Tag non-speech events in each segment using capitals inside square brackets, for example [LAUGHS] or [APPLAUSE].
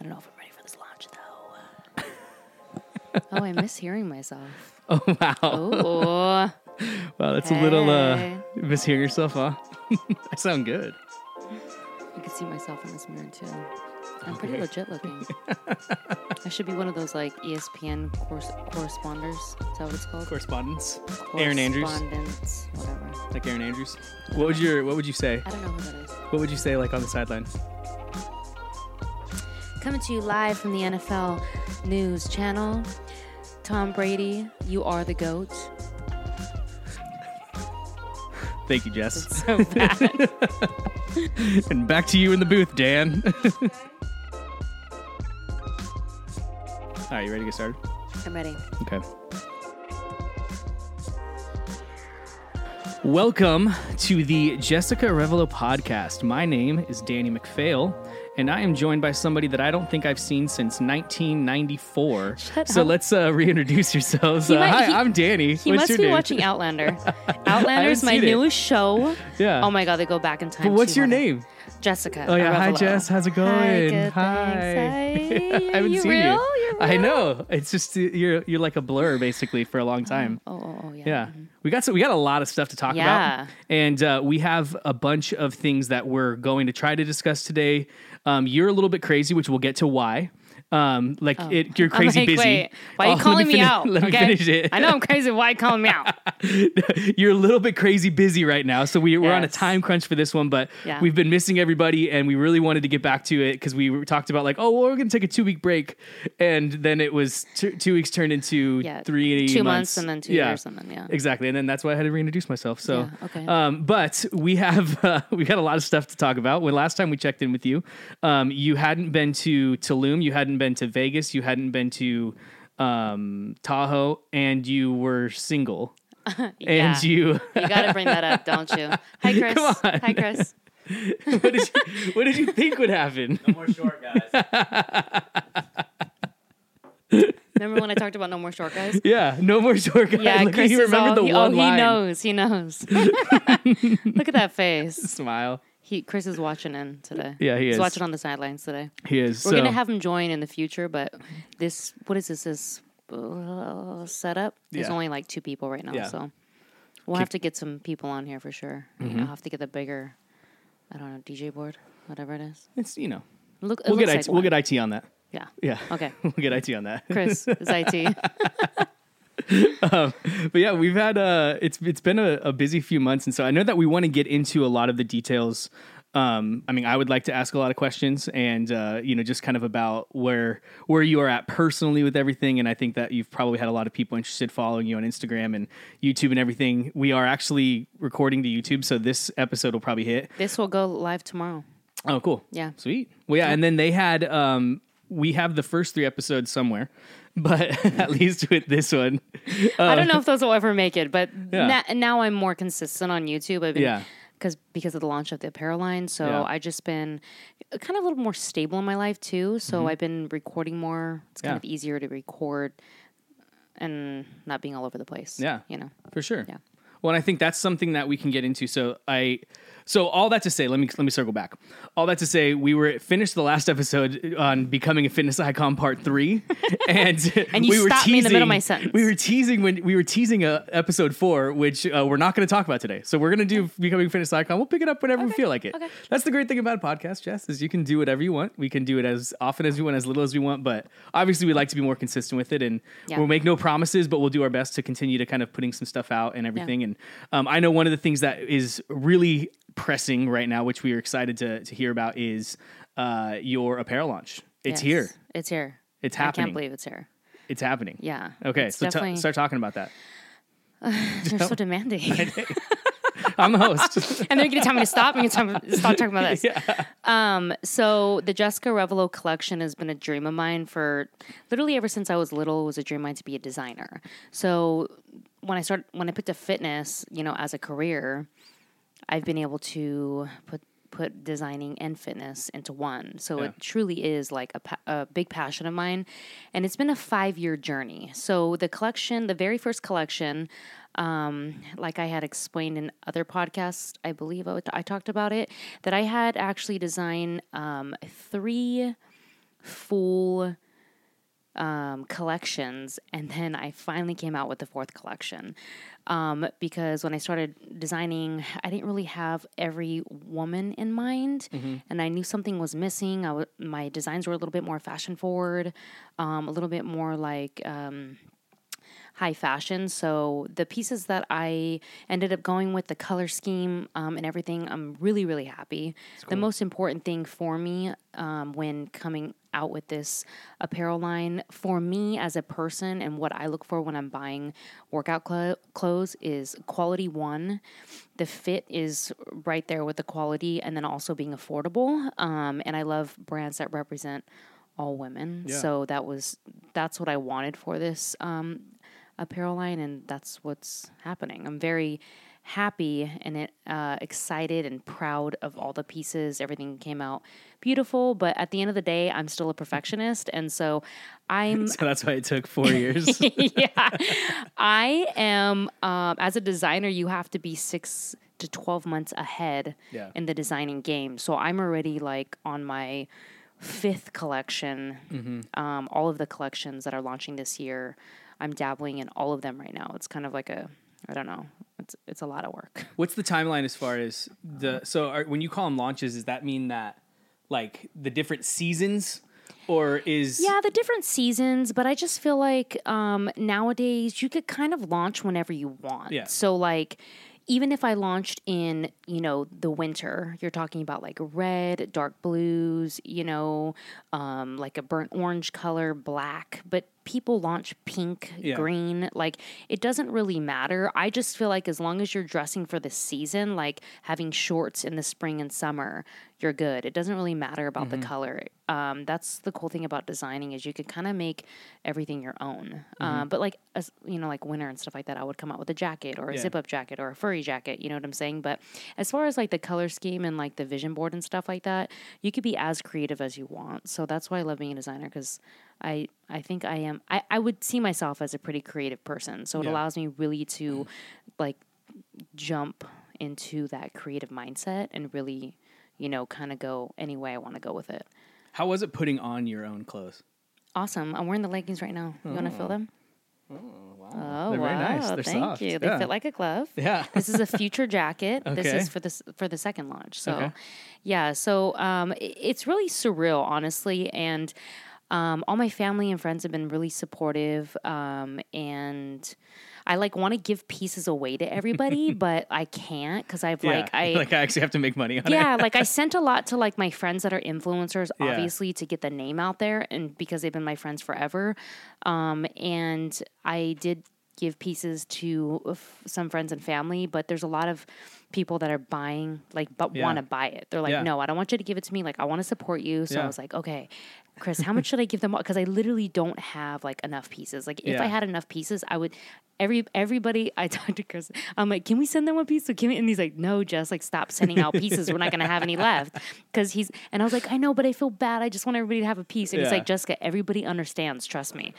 I don't know if I'm ready for this launch though. [LAUGHS] oh, I miss hearing myself. [LAUGHS] Oh wow, Oh, [LAUGHS] wow, that's a little uh, Hey. mishearing yourself, huh? I sound good. I can see myself in this mirror too. I'm pretty legit looking. I should be one of those like ESPN course corresponders. Is that what it's called? Correspondence, Erin Andrews, Correspondence, whatever. like Erin Andrews. What would your What would you say? I don't know who that is. What would you say like on the sidelines? Coming to you live from the NFL News Channel. Tom Brady, you are the GOAT. Thank you, Jess. So bad. [LAUGHS] and back to you in the booth, Dan. [LAUGHS] All right, you ready to get started? I'm ready. Okay. Welcome to the Jessica Arevalo podcast. My name is Danny MacPhail, and I am joined by somebody that I don't think I've seen since 1994. Shut so up. let's uh, reintroduce yourselves. Uh, might- hi, he- I'm Danny. He What's must your be name? watching Outlander. [LAUGHS] Outlander is my seen it. newest show. Yeah. Oh my god, they go back in time. But what's your name? Jessica. Oh yeah, hi Arevalo. Jess. How's it going? Hi, good, Hi. thanks. [LAUGHS] Hi. I haven't You seen real? you. You're I real? know. It's just uh, you're you're like a blur basically for a long time. Oh, oh, oh yeah. Yeah, we got some, we got a lot of stuff to talk Yeah. about, and uh, we have a bunch of things that we're going to try to discuss today. Um, you're a little bit crazy, which we'll get to why. Um, like it, you're Oh. Crazy like, busy. Wait, why are you Oh, calling me, finish- out? Let okay? me finish it. I know I'm crazy. Why are you calling me out? [LAUGHS] you're a little bit crazy busy right now, so we, we're on a time crunch for this one. But Yeah. we've been missing everybody, and we really wanted to get back to it because we talked about like, oh, well, we're going to take a two week break, and then it was two, two weeks turned into Yeah, three Two months, months and then two Yeah. years and then yeah. Exactly, and then that's why I had to reintroduce myself. So, Yeah, okay. um, but we have [LAUGHS] uh, we got a lot of stuff to talk about. When last time we checked in with you, um, you hadn't been to Tulum, you hadn't been to Vegas, you hadn't been to um, Tahoe, and you were single, [LAUGHS] Yeah. and you. You got to bring that up, don't you? [LAUGHS] Hi, Chris. Come on. Hi, Chris. [LAUGHS] what, did you, what did you think would happen? No more short guys. Remember when I talked about no more short guys? Yeah, no more short guys. Yeah, Look, Chris he is remembered all, the he, one oh, line. he knows. He knows. Look at that face. Smile. He Chris is watching in today. Yeah, he He's is. watching on the sidelines today. He is. We're so, gonna have him join in the future, but this what is this this uh, setup? There's Yeah. only like two people right now, Yeah. so we'll have to get some people on here for sure. Mm-hmm. I'll have to get the bigger, I don't know, DJ board, whatever it is. it's you know Look, it we'll get looks IT, we'll one. get IT on that. yeah. Yeah. Okay, [LAUGHS] we'll get IT on that. Chris is IT. [LAUGHS] [LAUGHS] but yeah, we've had uh it's it's been a, a busy few months, and so I know that we want to get into a lot of the details. Um, I mean, I would like to ask a lot of questions, and uh, you know, just kind of about where where you are at personally with everything. And I think that you've probably had a lot of people interested following you on Instagram and YouTube and everything. We are actually recording the YouTube, so this episode will probably hit. this will go live tomorrow. Oh, cool. Yeah. Sweet. Well, yeah, and then they had um we have the first three episodes somewhere, [LAUGHS] but at [LAUGHS] least with this one, I don't know if those will ever make it, but Uh, [LAUGHS] Yeah. na- now I'm more consistent on YouTube. I've been, Yeah. Because because of the launch of the apparel line, so Yeah. I just been kind of a little more stable in my life too. So I've been recording more. It's kind Mm-hmm. Yeah. of easier to record and not being all over the place. Yeah. you know. for sure. Yeah. Well, and I think that's something that we can get into. So I, so all that to say, let me let me circle back. All that to say, we were finished the last episode on becoming a fitness icon part three, [LAUGHS] and And you we were stopped teasing, me in the middle of my sentence. We were teasing when we were teasing uh, episode four, which uh, we're not going to talk about today. So we're going to do becoming a fitness icon. We'll pick it up whenever we feel like it. okay. That's the great thing about a podcast, Jess, is you can do whatever you want. We can do it as often as we want, as little as we want. But obviously, we like to be more consistent with it, and Yeah. we'll make no promises, but we'll do our best to continue to kind of putting some stuff out and everything. And um, I know one of the things that is really pressing right now, which we are excited to to hear about, is uh, your apparel launch. It's Yes. here. It's here. It's happening. I can't believe it's here. It's happening. Yeah. Okay, so t- start talking about that. [SIGHS] You're so demanding. [LAUGHS] I'm the host. [LAUGHS] and they're going to tell me to stop and you're going to stop talking about this. [LAUGHS] Yeah. Um, so the Jessica Arevalo collection has been a dream of mine for literally ever since I was little. It was a dream of mine to be a designer. So when I started, when I picked up fitness, you know, as a career, I've been able to put put designing and fitness into one. So Yeah. it truly is like a, a big passion of mine, and it's been a five year journey. So the collection, the very first collection, um, like I had explained in other podcasts, I believe I, I talked about it, that I had actually designed um, three full um, collections, and then I finally came out with the fourth collection. Um, because when I started designing, I didn't really have every woman in mind, and I knew something was missing. I w- my designs were a little bit more fashion forward, um, a little bit more like. Um, high fashion. So the pieces that I ended up going with, the color scheme um, and everything, I'm really, really happy. The most important thing for me um, when coming out with this apparel line, for me as a person and what I look for when I'm buying workout clo- clothes is quality one. The fit is right there with the quality and then also being affordable. Um, and I love brands that represent all women. Yeah. So that was that's what I wanted for this um, apparel line, and that's what's happening. I'm very happy and it, uh, excited and proud of all the pieces. Everything came out beautiful, but at the end of the day, I'm still a perfectionist, and so I'm [LAUGHS] So that's why it took four [LAUGHS] years. yeah. I am, um, as a designer, you have to be six to 12 months ahead Yeah. in the designing game. So I'm already like on my fifth collection. Mm-hmm. Um, all of the collections that are launching this year, I'm dabbling in all of them right now. It's kind of like a, I don't know, it's, it's a lot of work. What's the timeline as far as the so are, when you call them launches? Does that mean that like the different seasons, or is Yeah, the different seasons, but I just feel like um, nowadays you could kind of launch whenever you want. Yeah. So like even if I launched in, you know, the winter, you're talking about like red, dark blues, you know, um, like a burnt orange color, black, but people launch pink, Yeah. green. Like it doesn't really matter. I just feel like as long as you're dressing for the season, like having shorts in the spring and summer, you're good. It doesn't really matter about Mm-hmm. the color. Um, that's the cool thing about designing is you can kind of make everything your own. Mm-hmm. Um, but like as you know, like winter and stuff like that, I would come out with a jacket or a Yeah. zip up jacket or a furry jacket. You know what I'm saying? But as far as like the color scheme and like the vision board and stuff like that, you could be as creative as you want. So that's why I love being a designer because I I think I am I, I would see myself as a pretty creative person. So it Yeah. allows me really to like jump into that creative mindset and really, you know, kind of go any way I want to go with it. how was it putting on your own clothes? Awesome. I'm wearing the leggings right now. You want to feel them? Oh, They're very nice. wow. They're Thank soft. you. They Yeah. fit like a glove. [LAUGHS] Yeah. This is a future jacket. okay. This is for this for the second launch. So, Okay. yeah. So, um, i- it's really surreal, honestly, and um, all my family and friends have been really supportive. Um, and I like want to give pieces away to everybody, [LAUGHS] but I can't because I've Yeah. like [LAUGHS] I like I actually have to make money on it. yeah, like I [LAUGHS] sent a lot to like my friends that are influencers, Yeah. obviously to get the name out there, and because they've been my friends forever. Um, and I did give pieces to f- some friends and family, but there's a lot of people that are buying, like, but Yeah. want to buy it. They're like, Yeah. no, I don't want you to give it to me. Like, I want to support you. So Yeah. I was like, okay, Chris, how much should I give them? Up Because I literally don't have like enough pieces. Like, if I had enough pieces, I would. Every everybody I [LAUGHS] talked to Chris, I'm like, can we send them one piece? So can we? And he's like, no, just like stop sending out pieces. We're not gonna have any left [LAUGHS] because he's. And I was like, I know, but I feel bad. I just want everybody to have a piece. And he's like, Jessica, everybody understands. Trust me.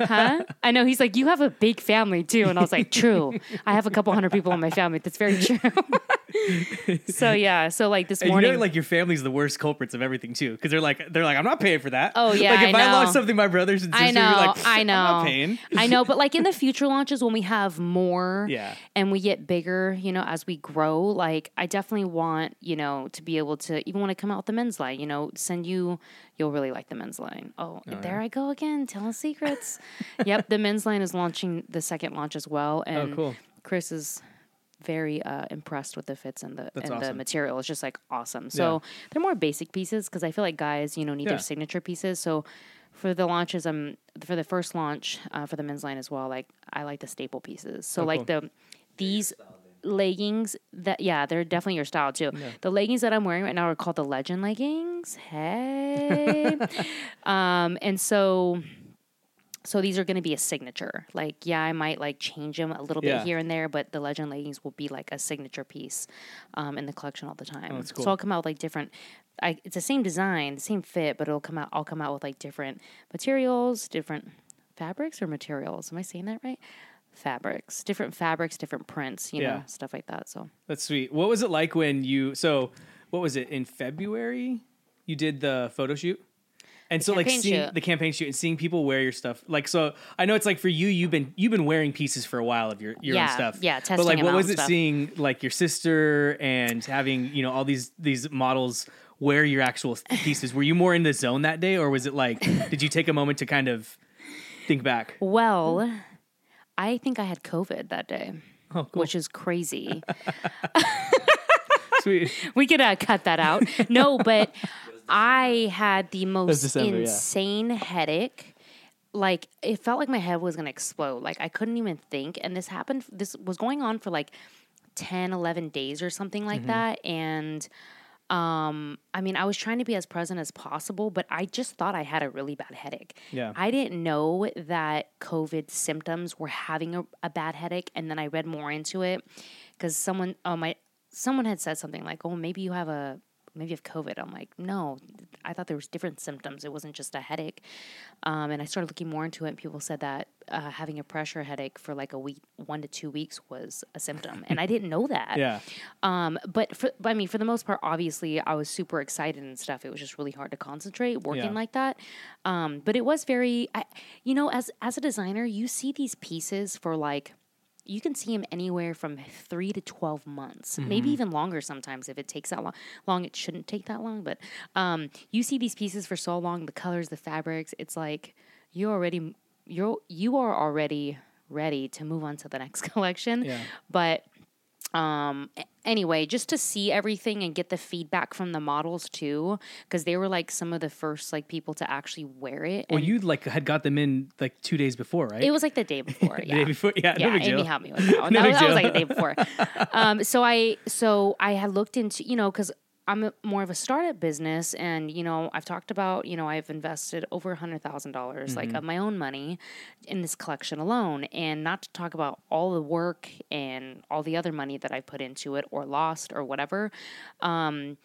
Huh? I know. He's like, you have a big family too, and I was like, true. I have a couple hundred people in my family. That's very true. [LAUGHS] so yeah. So like this And you morning, know, like your family's the worst culprits of everything too, because they're like, they're like, I'm not paying for that. Oh, yeah, like if I I, launch something, my brothers and I sisters know, like, I I'm know, not paying. I know, but like in the [LAUGHS] future launches when we have more, Yeah. and we get bigger, you know, as we grow, like I definitely want, you know, to be able to even when I come out with the men's line, you know, send you, you'll really like the men's line. Oh, there I go again, telling secrets. [LAUGHS] yep, the men's line is launching the second launch as well, and Oh, cool. Chris is very uh, impressed with the fits and the That's and the material. It's just like awesome. So they're more basic pieces because I feel like guys, you know, need Yeah. their signature pieces. So for the launches, I'm for the first launch uh, for the men's line as well. Like I like the staple pieces. So Oh, like cool. the these leggings that yeah they're definitely your style too the leggings that i'm wearing right now are called the legend leggings hey [LAUGHS] um and so so these are going to be a signature. Like, yeah, I might like change them a little bit here and there, but the legend leggings will be like a signature piece um, in the collection all the time. Oh, cool. So I'll come out with like different. I, it's the same design, the same fit, but it'll come out. I'll come out with like different materials, different fabrics or materials. Am I saying that right? Fabrics, different fabrics, different prints. You Yeah. know, stuff like that. So That's sweet. What was it like when you? So, what was it in February? You did the photo shoot. And so like seeing shoot. the campaign shoot and seeing people wear your stuff. Like so I know it's like for you you've been you've been wearing pieces for a while of your your own Yeah, stuff. yeah, But like what was it stuff. seeing like your sister and having, you know, all these these models wear your actual pieces? Were you more in the zone that day or was it like did you take a moment to kind of think back? Well, I think I had COVID that day, Oh, cool. which is crazy. [LAUGHS] [LAUGHS] Sweet. we could uh, cut that out. No, but [LAUGHS] I had the most December, yeah. insane headache. Like it felt like my head was gonna explode. Like I couldn't even think. And this happened. This was going on for like 10, 11 days or something Mm-hmm. like that. And um, I mean, I was trying to be as present as possible, but I just thought I had a really bad headache. Yeah. I didn't know that COVID symptoms were having a, a bad headache, and then I read more into it because someone, oh my, someone had said something like, "Oh, maybe you have a, maybe you have COVID." I'm like, no, I thought there was different symptoms. It wasn't just a headache. Um, and I started looking more into it, and people said that uh, having a pressure headache for like a week, one to two weeks, was a symptom, and I didn't know that. [LAUGHS] Yeah. Um, but for, but I mean, for the most part, obviously, I was super excited and stuff. It was just really hard to concentrate working Yeah. like that. Um, but it was very, I, you know, as as a designer, you see these pieces for like. You can see them anywhere from three to twelve months, maybe even longer. Sometimes, if it takes that long, long it shouldn't take that long. But um, you see these pieces for so long, the colors, the fabrics. It's like you already you're you are already ready to move on to the next [LAUGHS] collection. Yeah. But um anyway just to see everything and get the feedback from the models too because they were like some of the first like people to actually wear it Well, you like had got them in like 2 days before, right? it was like the day [LAUGHS] before the yeah day before. Yeah, yeah, no Amy deal. helped me with that one. [LAUGHS] No that, was, that was like the day before. [LAUGHS] um, so I so I had looked into you know because I'm a, more of a startup business, and you know I've talked about you know I've invested over a hundred thousand dollars like Mm-hmm. of my own money in this collection alone, and not to talk about all the work and all the other money that I put into it or lost or whatever. Um,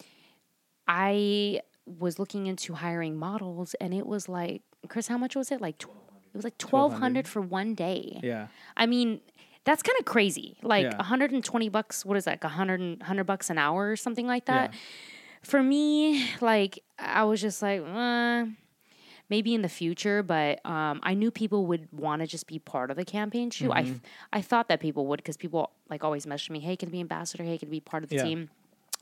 I was looking into hiring models, and it was like Chris, how much was it? Like tw- it was like twelve hundred for one day. Yeah. I mean, that's kind of crazy. Like Yeah. 120 bucks, what is that? Like 100 100 bucks an hour or something like that. Yeah. For me, like I was just like, uh, maybe in the future, but um, I knew people would want to just be part of the campaign shoot. I, Mm-hmm. th- I thought that people would because people like always message me, hey, can I be ambassador? Hey, can I be part of the Yeah. team?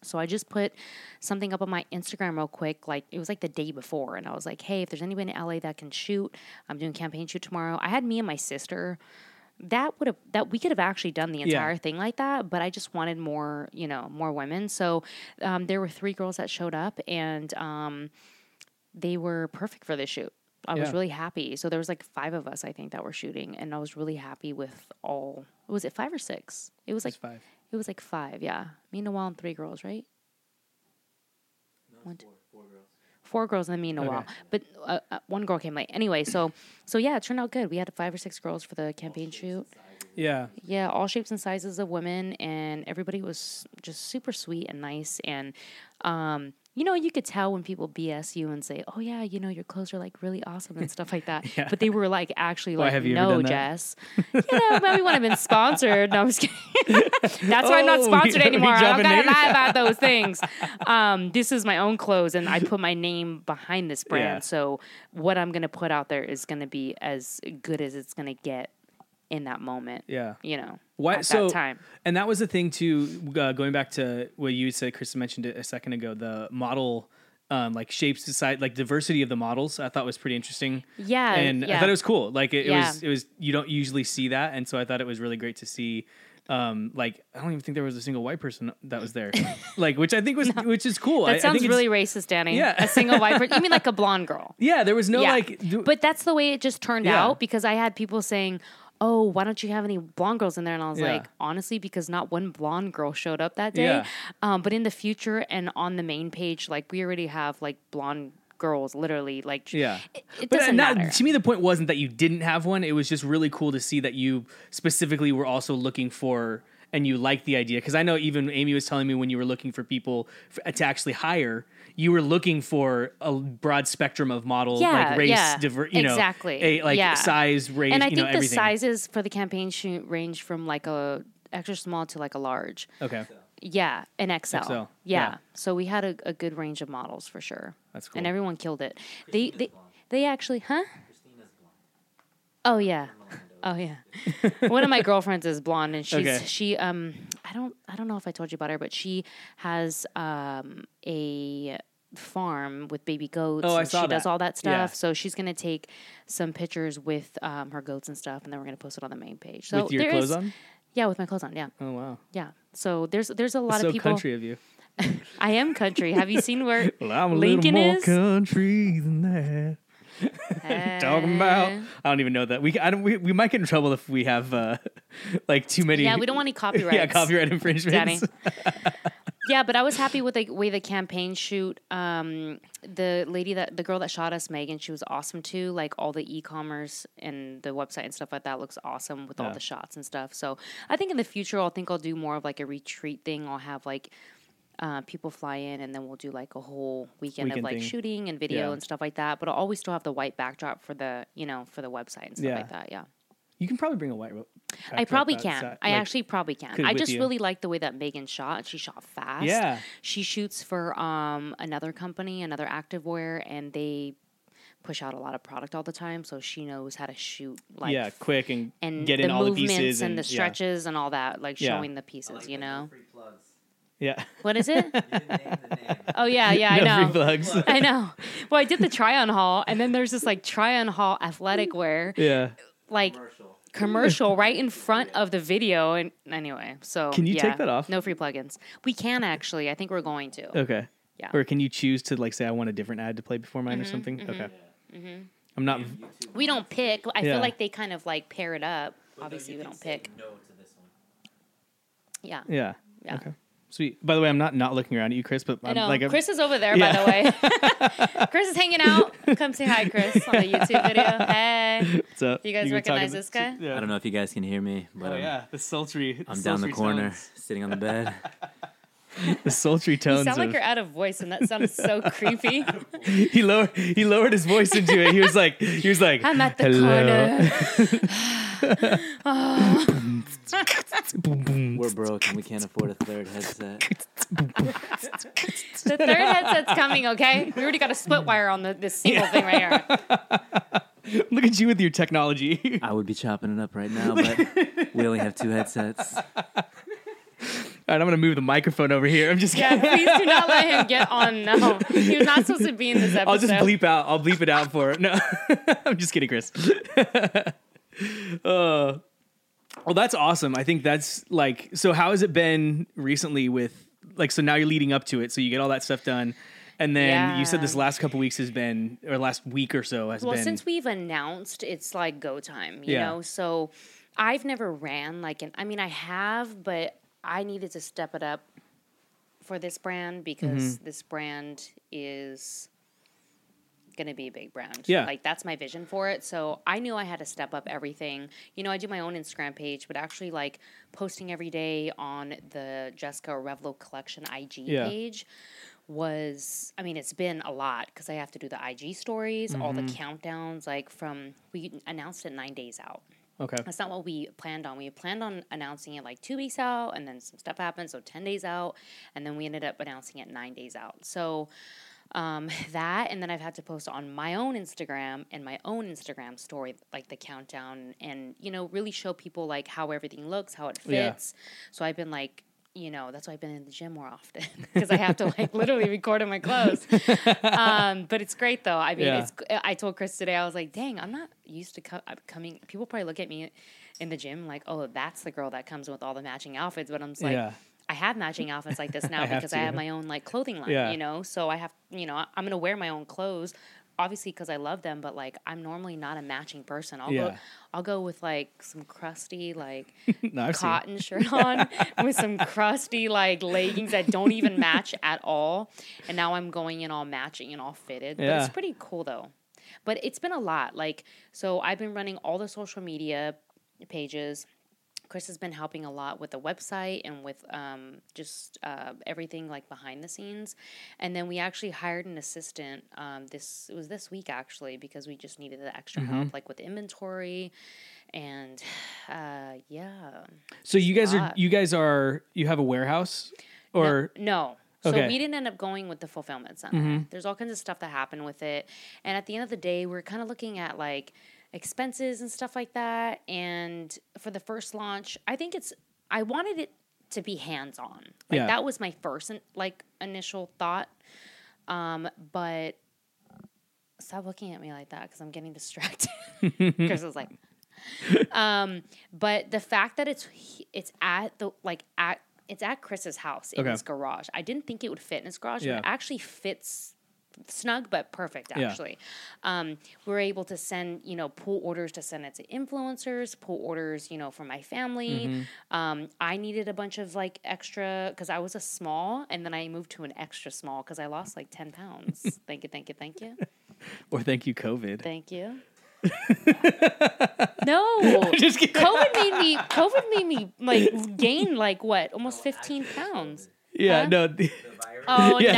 So I just put something up on my Instagram real quick. Like it was like the day before, and I was like, "Hey, if there's anybody in LA that can shoot, I'm doing campaign shoot tomorrow." I had me and my sister. That would have that we could have actually done the Yeah. entire thing like that, but I just wanted more, you know, more women. So um, there were three girls that showed up, and um, they were perfect for this shoot. I was really happy. So there was like five of us, I think, that were shooting, and I was really happy with all. Was it five or six? It was like five. it was like five, yeah. Me, and Noel, and three girls, right? One, two- Four girls and then me and Noel. Okay. But uh, uh, one girl came late. Anyway, so so yeah, it turned out good. We had five or six girls for the campaign shoot. Yeah. Yeah, all shapes and sizes of women, and everybody was just super sweet and nice. And um, you know, you could tell when people BS you and say, "Oh yeah, you know, your clothes are like really awesome and stuff like that." [LAUGHS] Yeah. But they were like actually like, "No. Jess, you know, maybe want to been sponsored." No, I'm just kidding. [LAUGHS] That's why I'm not Oh, sponsored anymore. I don't gotta lie about [LAUGHS] those things. Um, this is my own clothes, and I put my name behind this brand. Yeah. So what I'm gonna put out there is gonna be as good as it's gonna get in that moment. Yeah. You know, At so that time. and that was the thing too. Uh, going back to what you said, Chris mentioned it a second ago. The model, um, like shapes, decide like diversity of the models. I thought was pretty interesting. Yeah, and I thought it was cool. Like it, it Yeah. was, it was. You don't usually see that, and so I thought it was really great to see. Um, like I don't even think there was a single white person that was there. [LAUGHS] like, which I think was, which is cool. I, I That sounds think it's- really racist, Danny. Yeah. A single white person. [LAUGHS] You mean like a blonde girl? Yeah, there was no yeah. like. do- but that's the way it just turned Yeah. out because I had people saying, "Oh, why don't you have any blonde girls in there?" And I was Yeah. like, honestly, because not one blonde girl showed up that day. Yeah. Um, but in the future and on the main page, like we already have like blonde girls, literally. Like, Yeah. it, it But doesn't not, matter. to me, the point wasn't that you didn't have one. It was just really cool to see that you specifically were also looking for and you liked the idea. Because I know even Amy was telling me when you were looking for people f- to actually hire, you were looking for a broad spectrum of model, Yeah, like race, yeah, diver, you know, exactly, a, like yeah. size, race, and I you think know, the everything. sizes for the campaign shoot range from like a extra small to like a large. Okay. Yeah, an XL. XL, Yeah. yeah. So we had a, a good range of models for sure. That's cool. And everyone killed it. They they they actually, huh? Christina's blonde. Oh yeah. Oh yeah. One of my girlfriends is blonde and she's Okay. she um I don't I don't know if I told you about her, but she has um a farm with baby goats Oh, I and saw she does all that stuff. Yeah. So she's gonna take some pictures with um, her goats and stuff and then we're gonna post it on the main page. So With your clothes is- on? Yeah, with my clothes on, yeah. Oh wow. Yeah. So there's there's a lot so of people country of you. [LAUGHS] I am country. Have you seen where [LAUGHS] Well, I'm a Lincoln little more is? country than that. [LAUGHS] Talking about, Uh, I don't even know that. We I don't. We, we might get in trouble if we have uh, [LAUGHS] like too many. Yeah, we don't want any [LAUGHS] copyrights. yeah, copyright infringements. Danny. Yeah, but I was happy with the way the campaign shoot. Um, the lady that the girl that shot us, Megan, she was awesome too. Like all the e-commerce and the website and stuff like that looks awesome with all the shots and stuff. So I think in the future, I'll think I'll do more of like a retreat thing. I'll have like uh, people fly in and then we'll do like a whole weekend, Weekend of like thing. shooting and video Yeah. and stuff like that. But I'll always still have the white backdrop for the you know for the website and stuff Yeah. like that. Yeah. You can probably bring a white. ro- I probably that can. side- I like- actually probably can. I just you. really like the way that Megan shot. She shot fast. Yeah. She shoots for um another company, another activewear, and they push out a lot of product all the time. So she knows how to shoot like yeah, quick and, and get in the all the movements pieces and, the yeah. stretches and all that, like Yeah. showing the pieces. Like you know free plugs. Yeah. what is it? You didn't name the name. oh yeah, yeah, no I know. free plugs. I know. Well, I did the try on haul, and then there's this like try on haul athletic wear, yeah. like Commercial. commercial right in front of the video. And anyway, so Can you take yeah, that off? No free plugins. We can actually. I think we're going to. Okay. Yeah. Or can you choose to like say I want a different ad to play before Mm-hmm, mine or something? Okay. I'm not. We don't pick. I Yeah. feel like they kind of like pair it up. But Obviously, you we don't pick. No to this one. Yeah. Yeah. Yeah. Okay. Sweet. By the way, I'm not not looking around at you, Chris, but I I'm know. like I'm- Chris is over there, Yeah. by the way. [LAUGHS] Chris is hanging out. Come say hi, Chris, on the YouTube video. Hey. what's up? Do you guys can talk recognize about- this guy? Yeah. I don't know if you guys can hear me, but Oh I'm, yeah, the sultry. I'm down the corner, tones. sitting on the bed. [LAUGHS] The sultry tones. You tones. sound like of- you're out of voice, and that sounds so [LAUGHS] creepy. he lowered he lowered his voice into it. He was like he was like I'm at the Hello. corner. [LAUGHS] boom boom. We're broke and we can't afford a third headset. The third headset's coming, okay? We already got a split wire on the, this single thing right here. [LAUGHS] Look at you with your technology. I would be chopping it up right now, but we only have two headsets. All right, I'm gonna move the microphone over here. I'm just Yeah, kidding. please do not let him get [LAUGHS] on. No, he was not supposed to be in this episode. I'll just bleep out. I'll bleep it out for it. No, [LAUGHS] I'm just kidding, Chris. [LAUGHS] uh, well, that's awesome. I think that's like. So, how has it been recently? With like, so now you're leading up to it. So you get all that stuff done, and then you said this last couple weeks has been, or last week or so has Well, been. Well, since we've announced, it's like go time, you Yeah. know. So I've never ran like an. I mean, I have, but I needed to step it up for this brand because Mm-hmm. this brand is going to be a big brand. Yeah. Like that's my vision for it. So I knew I had to step up everything. You know, I do my own Instagram page, but actually like posting every day on the Jessica Arevalo collection IG Yeah. page was I mean it's been a lot because I have to do the IG stories, all the Mm-hmm. countdowns like from we announced it 9 days out. Okay. That's not what we planned on. We planned on announcing it like 2 weeks out and then some stuff happened so 10 days out and then we ended up announcing it 9 days out. So um, [LAUGHS] that and then I've had to post on my own Instagram and my own Instagram story like the countdown and you know really show people like how everything looks, how it Yeah. fits. So I've been like you know that's why I've been in the gym more often [LAUGHS] because I have to like literally record in my clothes. [LAUGHS] Um, but it's great though. I mean, Yeah. it's. I told Chris today I was like, dang, I'm not used to co- uh, coming. People probably look at me in the gym like, oh, that's the girl that comes with all the matching outfits. But I'm just like, Yeah. I have matching outfits like this [LAUGHS] now I have because I have my own like clothing line, Yeah. you know. So I have, you know, I'm gonna wear my own clothes, obviously because I love them. But like, I'm normally not a matching person. I'll go, Yeah. I'll go with like some crusty like [LAUGHS] No, cotton shirt on [LAUGHS] with some crusty like leggings that don't even match [LAUGHS] at all. And now I'm going in all matching and all fitted. But Yeah. it's pretty cool though. But it's been a lot. Like, so I've been running all the social media pages. Chris has been helping a lot with the website and with um, just uh, everything like behind the scenes. And then we actually hired an assistant. Um, this it was this week actually because we just needed the extra Mm-hmm. help like with inventory, and uh, yeah. So you guys are you guys are you have a warehouse or no. So Okay. Mm-hmm. we didn't end up going with the fulfillment center. There's all kinds of stuff that happened with it. And at the end of the day, we're kind of looking at like expenses and stuff like that. And for the first launch, I think it's I wanted it to be hands on. Like Yeah. that was my first like initial thought. Um, but stop looking at me like that because I'm getting distracted. [LAUGHS] Chris was like, [LAUGHS] um, but the fact that it's it's at the like at it's at Chris's house in Okay. his garage. I didn't think it would fit in his garage, Yeah. but it actually fits snug but perfect Yeah. actually. Um, we're able to send, you know, pull orders to send it to influencers, pull orders, you know, for my family. Mm-hmm. Um, I needed a bunch of like extra because I was a small and then I moved to an extra small because I lost like 10 pounds. [LAUGHS] thank you, thank you, thank you. or thank you COVID. Thank you. [LAUGHS] no, [LAUGHS] Just. COVID made me. COVID made me like gain like what, almost fifteen pounds. Yeah, Huh? no. the- [LAUGHS] The. Oh yeah,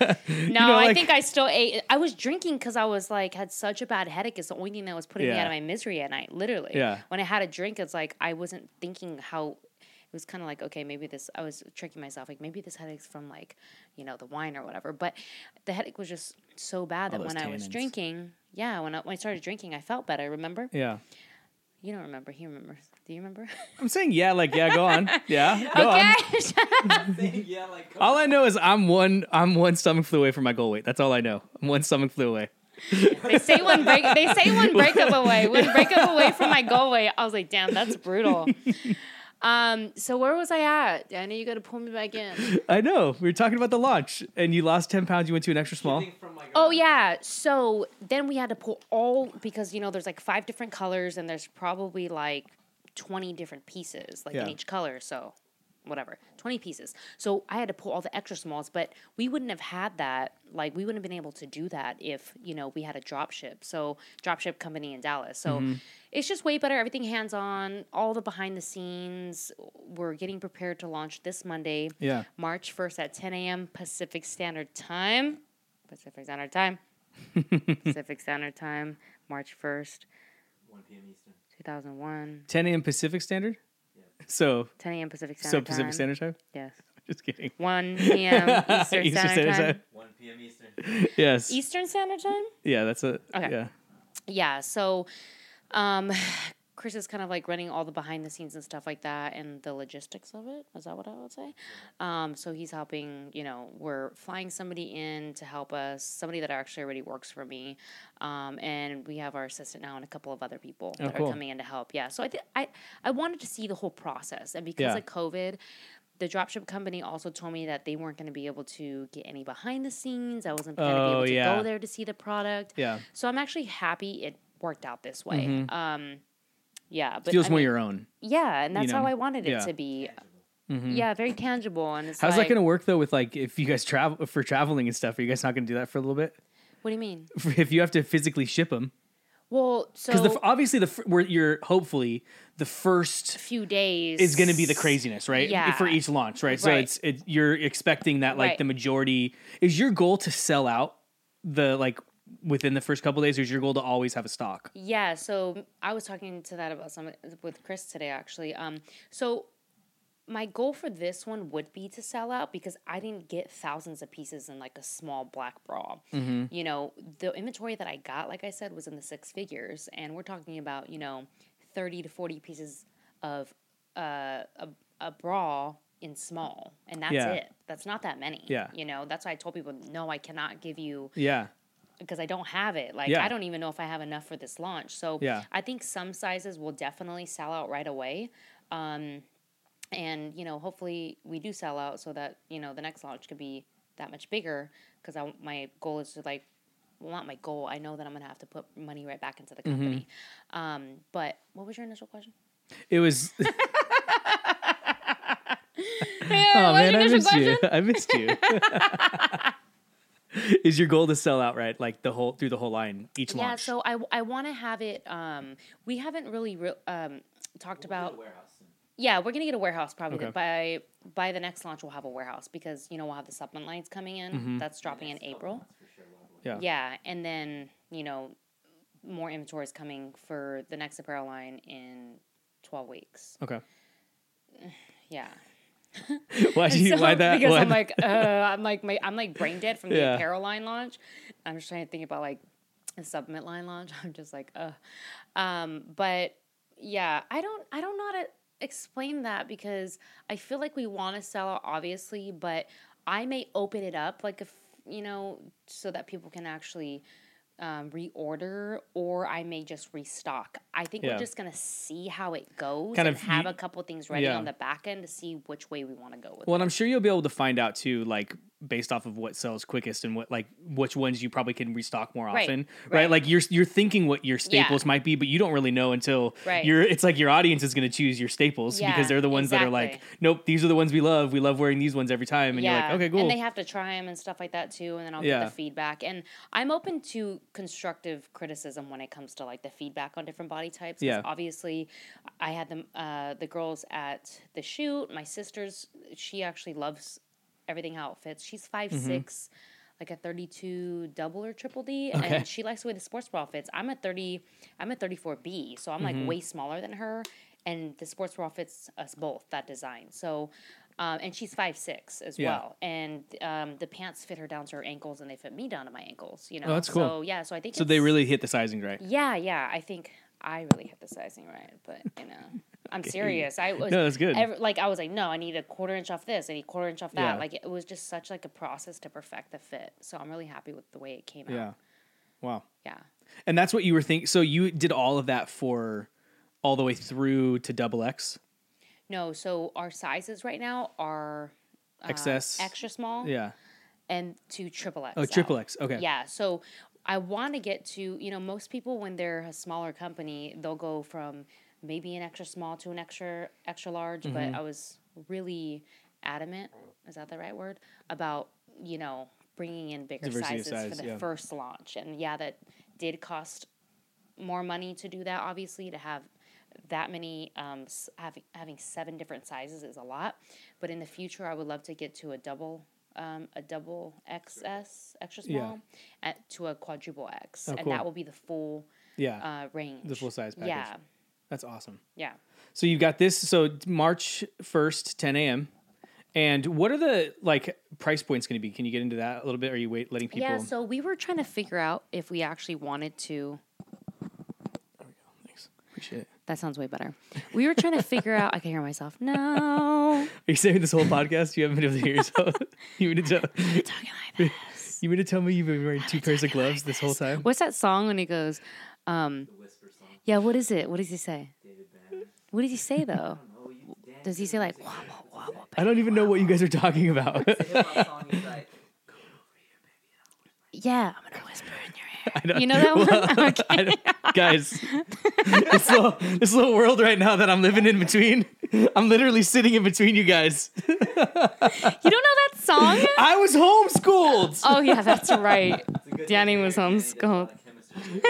no, the- [LAUGHS] no! know, I think I still ate. I was drinking because I was like had such a bad headache. It's the only thing that was putting me out of my misery at night. Literally, Yeah. When I had a drink, it's like I wasn't thinking how. It was kind of like okay, maybe this. I was tricking myself, like maybe this headache's from like, you know, the wine or whatever. But the headache was just so bad that All those when I was drinking, yeah, when I, when I started drinking, I felt better. Remember? yeah. You don't remember. He remembers. Do you remember? [LAUGHS] I'm saying yeah, like yeah, go on. [LAUGHS] Yeah. Go on. [LAUGHS] okay. yeah, like All I know is I'm one I'm one stomach flu away from my goal weight. That's all I know. I'm one stomach flu away. they say one break. They say one breakup away. One breakup away from my goal weight. I was like, damn, that's brutal. Um. So where was I at? Danny, you got to pull me back in. [LAUGHS] I know. We were talking about the launch and you lost 10 pounds, you went to an extra small. Oh yeah. So then we had to pull all because you know there's like five different colors and there's probably like twenty different pieces like in each color. So whatever, twenty pieces. So I had to pull all the extra smalls, but we wouldn't have had that. Like we wouldn't have been able to do that if you know we had a drop ship. So drop ship company in Dallas. So. Mm-hmm. It's just way better. Everything hands on, all the behind the scenes. We're getting prepared to launch this Monday, Yeah. March 1st at 10 a.m. Pacific Standard Time. Pacific Standard Time. [LAUGHS] Pacific Standard Time, March 1st, 1 p.m. Eastern. 2001. 10 a.m. Pacific Standard? So 10 a.m. Pacific so Standard Pacific Standard Time? Yes. Just kidding. 1 [LAUGHS] p.m. Eastern, Standard, Time. 1 p.m. Eastern. [LAUGHS] Yes. Eastern Standard Time? Yeah, that's a Okay. yeah. Yeah. So, um, Chris is kind of like running all the behind the scenes and stuff like that and the logistics of it. Is that what I would say? Um, so he's helping, you know, we're flying somebody in to help us, somebody that actually already works for me. Um, and we have our assistant now and a couple of other people Oh, that cool. are coming in to help. Yeah. So I, th- I, I wanted to see the whole process. And because Yeah. of COVID, the dropship company also told me that they weren't going to be able to get any behind the scenes. I wasn't going to be Oh, able to yeah. go there to see the product. Yeah. So I'm actually happy it worked out this way. Um, yeah, but Mm-hmm. Feels I more mean, your own. yeah, and that's know, how I wanted it yeah. to be. Yeah, very tangible, and How's like, that going to work though with like if you guys travel for traveling and stuff? Are you guys not going to do that for a little bit? What do you mean? [LAUGHS] If you have to physically ship them, Well, so because obviously the where you're hopefully the first few days is going to be the craziness, right? Yeah. For each launch, right? So Right. it's it, you're expecting that like Right. the majority is your goal to sell out the like within the first couple days, or is your goal to always have a stock? Yeah, so I was talking to that about some with Chris today actually. Um, so my goal for this one would be to sell out because I didn't get thousands of pieces in like a small black bra. You know, the inventory that I got, like I said, was in the six figures, and we're talking about you know thirty to forty pieces of uh, a a bra in small, and that's Yeah. it. That's not that many. Yeah. you know, that's why I told people, no, I cannot give you Yeah, because I don't have it. Like Yeah. I don't even know if I have enough for this launch. So Yeah. I think some sizes will definitely sell out right away. Um, and you know, hopefully we do sell out so that you know the next launch could be that much bigger. Because I my goal is to like, well, not my goal. I know that I'm gonna have to put money right back into the company. Um, but what was your initial question? it was. Yeah, [LAUGHS] [LAUGHS] oh man, your I missed you. I missed you. [LAUGHS] is your goal to sell out right, like the whole through the whole line each Yeah, launch? Yeah, so I, I want to have it. Um, we haven't really re- um, talked about. Yeah, we're gonna get a warehouse probably Okay. by by the next launch. We'll have a warehouse because you know we'll have the supplement lines coming in. Mm-hmm. That's dropping in April. Yeah. Yeah, and then you know more inventory is coming for the next apparel line in twelve weeks. Okay. [SIGHS] Yeah. Why do you? So- why that? Because why I'm like, uh, [LAUGHS] I'm like, my, I'm like brain dead from the Yeah. apparel line launch. I'm just trying to think about like a supplement line launch. [LAUGHS] I'm just like, uh, um, but yeah, I don't, I don't know how to explain that because I feel like we want to sell obviously, but I may open it up like if you know so that people can actually um, reorder or I may just restock. I think Yeah. we're just gonna see how it goes Kind and of have a couple things ready yeah. on the back end to see which way we want to go with Well, it. and I'm sure you'll be able to find out too, like based off of what sells quickest and what like which ones you probably can restock more Right, often, right? right. Like you're you're thinking what your staples might be, but you don't really know until Right. you're. It's like your audience is going to choose your staples Yeah, because they're the ones that are like, nope, these are the ones we love. We love wearing these ones every time, and you're like, okay, cool. And they have to try them and stuff like that too, and then I'll Yeah. get the feedback. And I'm open to constructive criticism when it comes to like the feedback on different body types. Yeah. Obviously, I had them uh, the girls at the shoot. My sister's she actually loves everything how it fits. She's five six. Like a thirty-two double or triple D, Mm-hmm. Okay. and she likes the way the sports bra fits. I'm a thirty, I'm a thirty-four B, so I'm Mm-hmm. like way smaller than her, and the sports bra fits us both that design. So, um, and she's five six as Yeah. well, and um, the pants fit her down to her ankles, and they fit me down to my ankles. You know, Oh, that's cool. So yeah, so I think so they really hit the sizing right. yeah, yeah. I think I really hit the sizing right, but you know, I'm serious. I was No, that's good. ev- like I was like, no, I need a quarter inch off this. I need a quarter inch off that. Yeah. Like it was just such like a process to perfect the fit. So I'm really happy with the way it came Yeah. out. Wow. Yeah. And that's what you were thinking. So you did all of that for all the way through to double X. No, so our sizes right now are uh, XS. extra small, Yeah. and to triple X. Oh, triple X. Okay. Yeah. So I want to get to, you know, most people when they're a smaller company, they'll go from maybe an extra small to an extra extra large, Mm-hmm. but I was really adamant, is that the right word, about, you know, bringing in bigger Diversity sizes size, for the yeah. first launch. And yeah, that did cost more money to do that obviously to have that many um, having having seven different sizes is a lot but in the future i would love to get to a double um, a double xs extra Yeah. small at, to a quadruple x Oh, and cool. that will be the full Yeah. uh, range the full size package. yeah That's awesome. yeah So you've got this. So March first, 10 a.m. And what are the like price points going to be? Can you get into that a little bit? Are you wait letting people? yeah so we were trying to figure out if we actually wanted to There we go. Thanks. Appreciate it. that sounds way better we were trying to figure out i can hear myself no Are you saying this whole podcast you haven't been able to hear yourself? [LAUGHS] you mean to tell? [LAUGHS] talking like this You mean to tell me you've been wearing two pairs of gloves this whole time? what's that song when he goes um, The Whisper song. Yeah what is it what does he say David what does he say though [LAUGHS] you dance. Does he say like wah, wah, wah, wah, I don't even know what you guys are talking about. The hip hop song is like. Yeah, I'm gonna whisper in your ear. [LAUGHS] I don't- You know that [LAUGHS] one? well, I don't- guys, this little, this little world right now that I'm living in between, I'm literally sitting in between you guys. You don't know that song? I was homeschooled. Oh yeah, that's right. It's a good Danny was Danny does a lot homeschooled.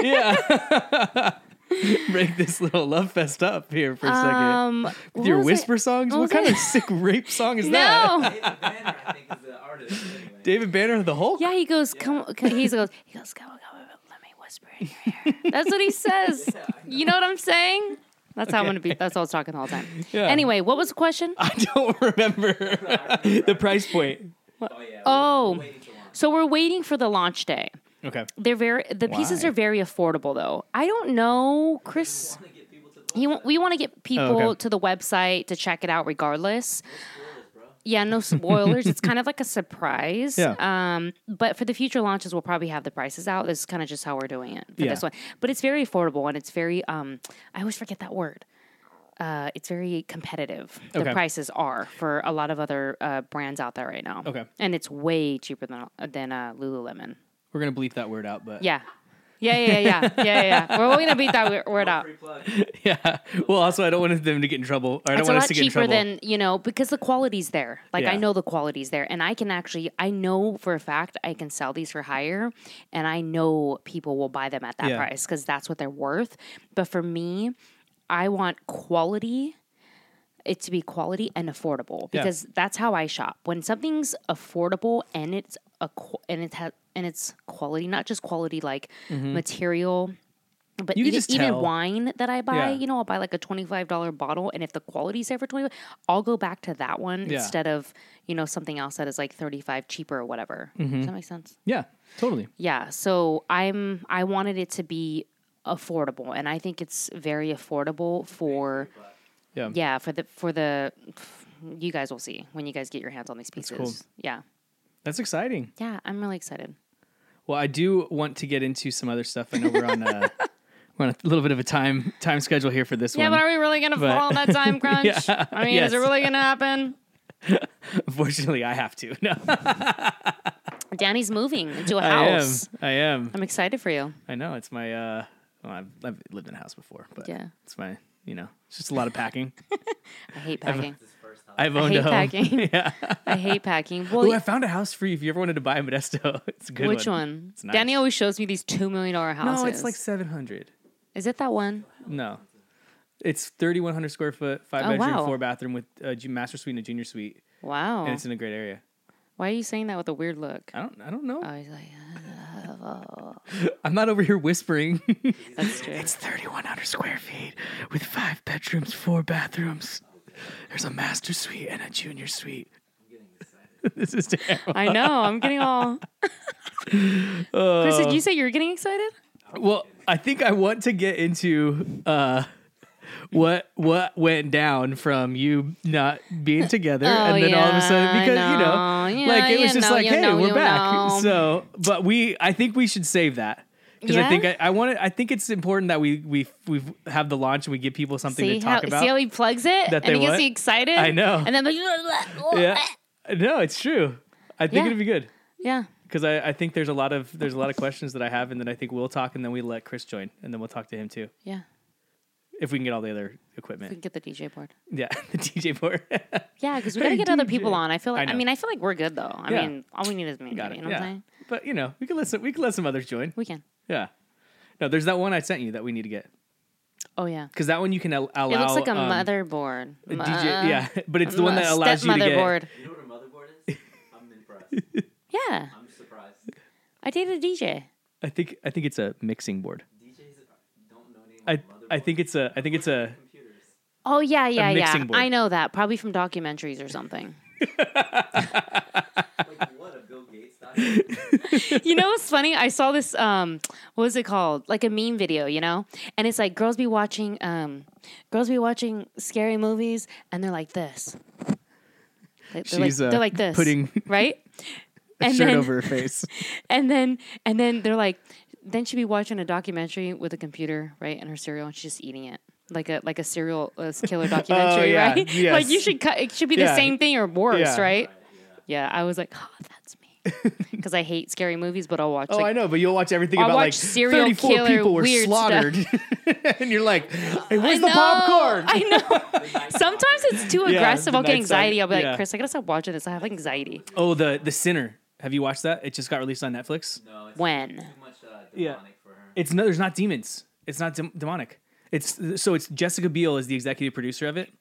Yeah. [LAUGHS] Break this little love fest up here for a second. Um, With your was it? whisper songs? what What, kind it? of sick rape song is [LAUGHS] that? David Banner, I think, is the artist. Anyway. David Banner, the Hulk? Yeah, he goes, come, come he goes, he goes, come, come, let me whisper in your ear. [LAUGHS] That's what he says. Yeah, know. You know what I'm saying? That's how I'm gonna be. That's what I was talking the whole time. Yeah. Anyway, what was the question? I don't remember the price point. Oh, yeah. we're- Oh. we're waiting to launch. So we're waiting for the launch day. Okay. They're very the pieces are very affordable though. I don't know, Chris. wanna get people to the He, wa- we want to get people Oh, okay. to the website to check it out regardless. spoilers. Yeah, no spoilers. it's kind of like a surprise. Yeah. Um, but for the future launches, we'll probably have the prices out. This is kind of just how we're doing it for Yeah. this one. But it's very affordable and it's very. Um, I always forget that word. Uh, it's very competitive. The Okay. prices are for a lot of other uh, brands out there right now. Okay. And it's way cheaper than than uh, Lululemon. We're going to bleep that word out, but Yeah. Yeah, yeah, yeah, yeah, [LAUGHS] yeah, yeah. yeah. We're gonna beat that [LAUGHS] word- word out. [LAUGHS] Yeah. Well, also, I don't want them to get in trouble. Or I don't It's want us to get in trouble. It's much cheaper than you know because the quality's there. Like Yeah. I know the quality's there, and I can actually I know for a fact I can sell these for higher, and I know people will buy them at that Yeah. price because that's what they're worth. But for me, I want quality it to be quality and affordable Yeah. because that's how I shop. When something's affordable and it's a and it has and it's quality, not just quality like material, but Mm-hmm. You can even, just even wine that I buy, Yeah. you know, I'll buy like a twenty five dollar bottle, and if the quality's there for twenty, I'll go back to that one Yeah. instead of you know something else that is like thirty five cheaper or whatever. Mm-hmm. Does that make sense? Yeah, totally. Yeah. So I'm I wanted it to be affordable, and I think it's very affordable for Yeah. yeah for the for the you guys will see when you guys get your hands on these pieces. cool. Yeah. That's exciting. Yeah, I'm really excited. Well, I do want to get into some other stuff. I know we're on a [LAUGHS] we're on a little bit of a time time schedule here for this Yeah, one. Yeah, but are we really gonna But- follow that time [LAUGHS] crunch? Yeah, I mean, yes. is it really gonna happen? [LAUGHS] Unfortunately, I have to. No, Danny's moving into a house. I am. I'm excited for you. I know it's my. uh well, I've, I've lived in a house before, but Yeah. it's my. You know, it's just a lot of packing. I hate packing. His I've owned I hate a home. packing. [LAUGHS] yeah. I hate packing. Well, Ooh, I found a house for you if you ever wanted to buy in Modesto. [LAUGHS] It's a good which one. one? It's nice. Danny always shows me these two million dollar houses. No, it's like seven hundred. Is it that one? No, it's thirty one hundred square foot, five Oh, bedroom, wow. four bathroom with a master suite and a junior suite, Wow. and it's in a great area. Why are you saying that with a weird look? I don't. I don't know. Oh, he's like, [LAUGHS] I'm not over here whispering. that's true. it's thirty one hundred square feet with five bedrooms, four bathrooms. There's a master suite and a junior suite. I'm getting excited. [LAUGHS] This is terrible. I know. I'm getting all. [LAUGHS] Chris, did you say you're getting excited? Well, I think I want to get into uh, what what went down from you not being together, and then all of a sudden Oh, yeah, because you know, know. Yeah, like it was just know, like, hey, know, we're back. know. So, but we, I think we should save that. Because I think I, I want. I think it's important that we we we have the launch and we give people something See to how talk about. see how he plugs it That and they he gets excited. I know. And then like, [LAUGHS] yeah, no, it's true. I think Yeah. it'd be good yeah. because I, I think there's a lot of there's a lot of questions that I have, and then I think we'll talk, and then we let Chris join, and then we'll talk to him too Yeah. if we can get all the other We equipment. can get the DJ board. Yeah, [LAUGHS] the DJ board. [LAUGHS] Yeah, because we gotta get other people on. I feel like I I, mean I feel like we're good though. I Yeah. mean all we need is me. Got it. You know yeah. what I'm saying? But you know, we can let some, we can let some others join. We can. Yeah. No, there's that one I sent you that we need to get Oh yeah. because that one you can al- allow. It looks like a um, motherboard. a Ma- DJ. Yeah, [LAUGHS] but it's the one that allows step you to get. motherboard. You know what a motherboard is? [LAUGHS] I'm impressed. [LAUGHS] Yeah. I'm surprised. I dated a DJ. I think I think it's a mixing board. DJs don't know anything I about I think it's a I think it's a computers. Oh yeah, yeah, yeah. board. I know that. Probably from documentaries or something. Like what a Bill Gates document. [LAUGHS] you know what's funny? I saw this um what was it called? Like a meme video, you know? And it's like girls be watching um girls be watching scary movies and they're like this. Like, they're, She's like, uh, they're like this. putting [LAUGHS] right? a And shirt then- over her face. [LAUGHS] And then and then they're like then she'd be watching a documentary with a computer, right? And her cereal and she's just eating it. Like a like a serial uh, killer documentary, yeah, right? yes. Like you should cut it should be the Yeah. same thing or worse, Yeah. right? Yeah, I was like, oh. [LAUGHS] Because I hate scary movies, but I'll watch. Oh, like, I know, but you'll watch everything I'll about watch like serial 34 killer people were weird stuff. slaughtered, [LAUGHS] and you're like, "Hey, where's I the know, popcorn?" I know. [LAUGHS] Sometimes it's too Yeah, aggressive. I'll get night side, anxiety. I'll be like, yeah. Chris, I gotta stop watching this. I have anxiety. Oh, the the Sinner. Have you watched that? It just got released on Netflix. No, it's When? too much uh, Yeah. for her. It's no, there's not demons. It's not dem- demonic. It's so it's Jessica Biel is the executive producer of it,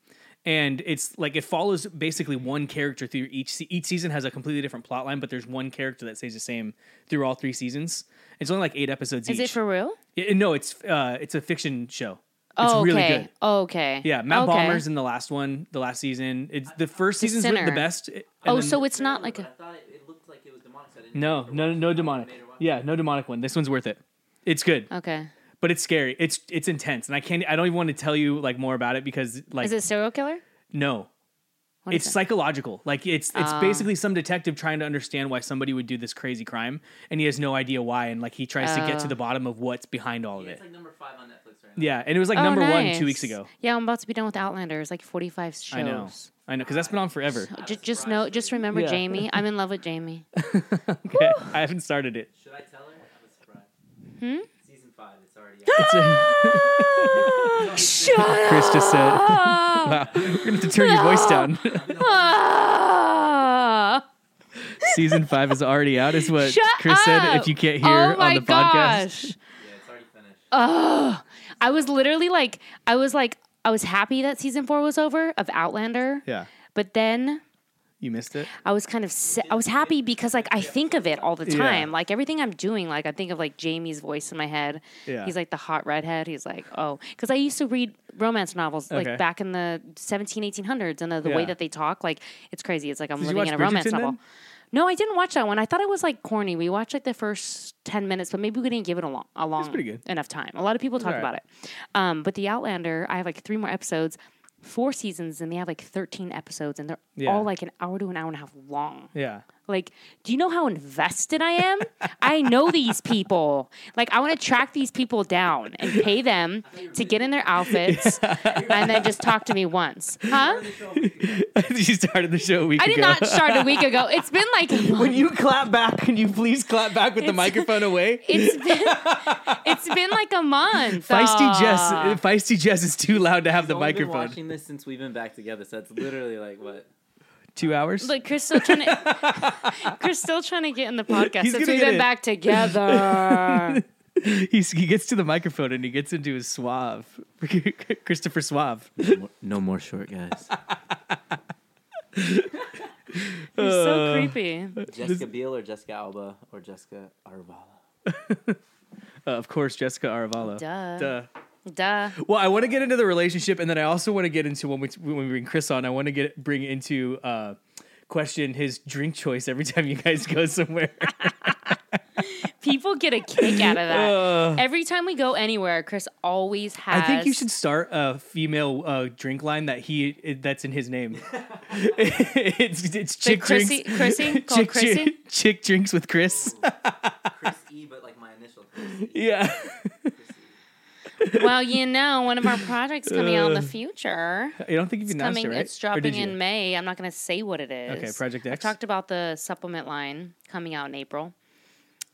and it's like it follows basically one character through each se- each season has a completely different plot line, but there's one character that stays the same through all three seasons. It's only like eight episodes Is each. it for real? Yeah, no, it's uh, it's a fiction show. It's oh, okay. really good. Oh, okay. Yeah, Matt okay. Bomer's in the last one, the last season. It's the first The season's the best. and Oh, then- so it's not like But a. I thought it, it looked like it was demonic. So I didn't no, make no, no demonic. Made her watch Yeah, no demonic one. This one's worth it. It's good, Okay. But it's scary. It's it's intense, and I can't. I don't even want to tell you like more about it because like Is it serial killer? no, What is it's psychological. Like it's it's Ah. basically some detective trying to understand why somebody would do this crazy crime, and he has no idea why, and like he tries to get to Oh. the bottom of what's behind all of it. it's like number five on Netflix right now. Yeah, and it was like Oh, number one two weeks ago. Yeah, I'm about to be done with Outlander. It's like 45 shows. I know, I know, because that's been on forever. Just, just know, just remember Yeah. Jamie. [LAUGHS] I'm in love with Jamie. [LAUGHS] Okay, I haven't started it. Should I tell her? I was surprised. Hmm? Season five, it's already out. It's a, [LAUGHS] Shut up! Chris just said, [LAUGHS] "Wow, we're gonna have to turn your voice down." [LAUGHS] Ah! Season five is already out, is what Shut Chris said. If you can't hear oh on my the podcast, yeah, it's already finished. Oh, I was literally like, I was like, I was happy that season four was over of Outlander. Yeah. But then You missed it. I was kind of si- I was happy because like I think of it all the Yeah. time. Like everything I'm doing, like I think of like Jamie's voice in my head. Yeah. He's like the hot redhead. He's like, oh, because I used to read romance novels Okay. like back in the 17, 1800s, and the, the way that they talk, like it's crazy. It's like I'm Did living in a romance Bridgerton novel. then? No, I didn't watch that one. I thought it was like corny. We watched like the first ten minutes, but maybe we didn't give it a long, a long pretty good. enough time. A lot of people talk alright. about it. Um, but the Outlander, I have like three more episodes, four seasons, and they have like thirteen episodes, and they're Yeah. all like an hour to an hour and a half long. Yeah. Like, do you know how invested I am? I know these people. Like, I want to track these people down and pay them to get in their outfits and then just talk to me once. Huh? [LAUGHS] you started the show a week I did ago. not start a week ago. It's been like when you clap back, can you please clap back with the It's- microphone away? [LAUGHS] it's been it's been like a month. Feisty ah. Jess, Aw. Feisty Jess is too loud to have the microphone. We've only been microphone. watching this since we've been back together, so it's literally like what? Two hours. Look, Chris still trying to [LAUGHS] Chris still trying to get in the podcast He's since gonna we've get been in. back together. [LAUGHS] He's, he gets to the microphone and he gets into his suave, [LAUGHS] Christopher Suave. No more, no more short guys. You're so creepy. Jessica Biel or Jessica Alba or Jessica Arevalo? Uh, of course, Jessica Arevalo. Duh. Duh. Duh. Well, I want to get into the relationship, and then I also want to get into when we when we bring Chris on. I want to get bring into uh, question his drink choice every time you guys go somewhere. [LAUGHS] People get a kick out of that. Uh, Every time we go anywhere, Chris always has. I think you should start a female uh, drink line that he it, that's in his name. [LAUGHS] it's it's [LAUGHS] chick Chrissy- drinks. Chrissy? Called chick, Chrissy? Chick, chick drinks with Chris. Chris E, but like my initial. Chris E. yeah. Well, you know, one of our projects coming out in the future. I don't think you've It's announced coming. it, right? It's dropping in May. I'm not going to say what it is. Okay, Project I X? talked about the supplement line coming out in April.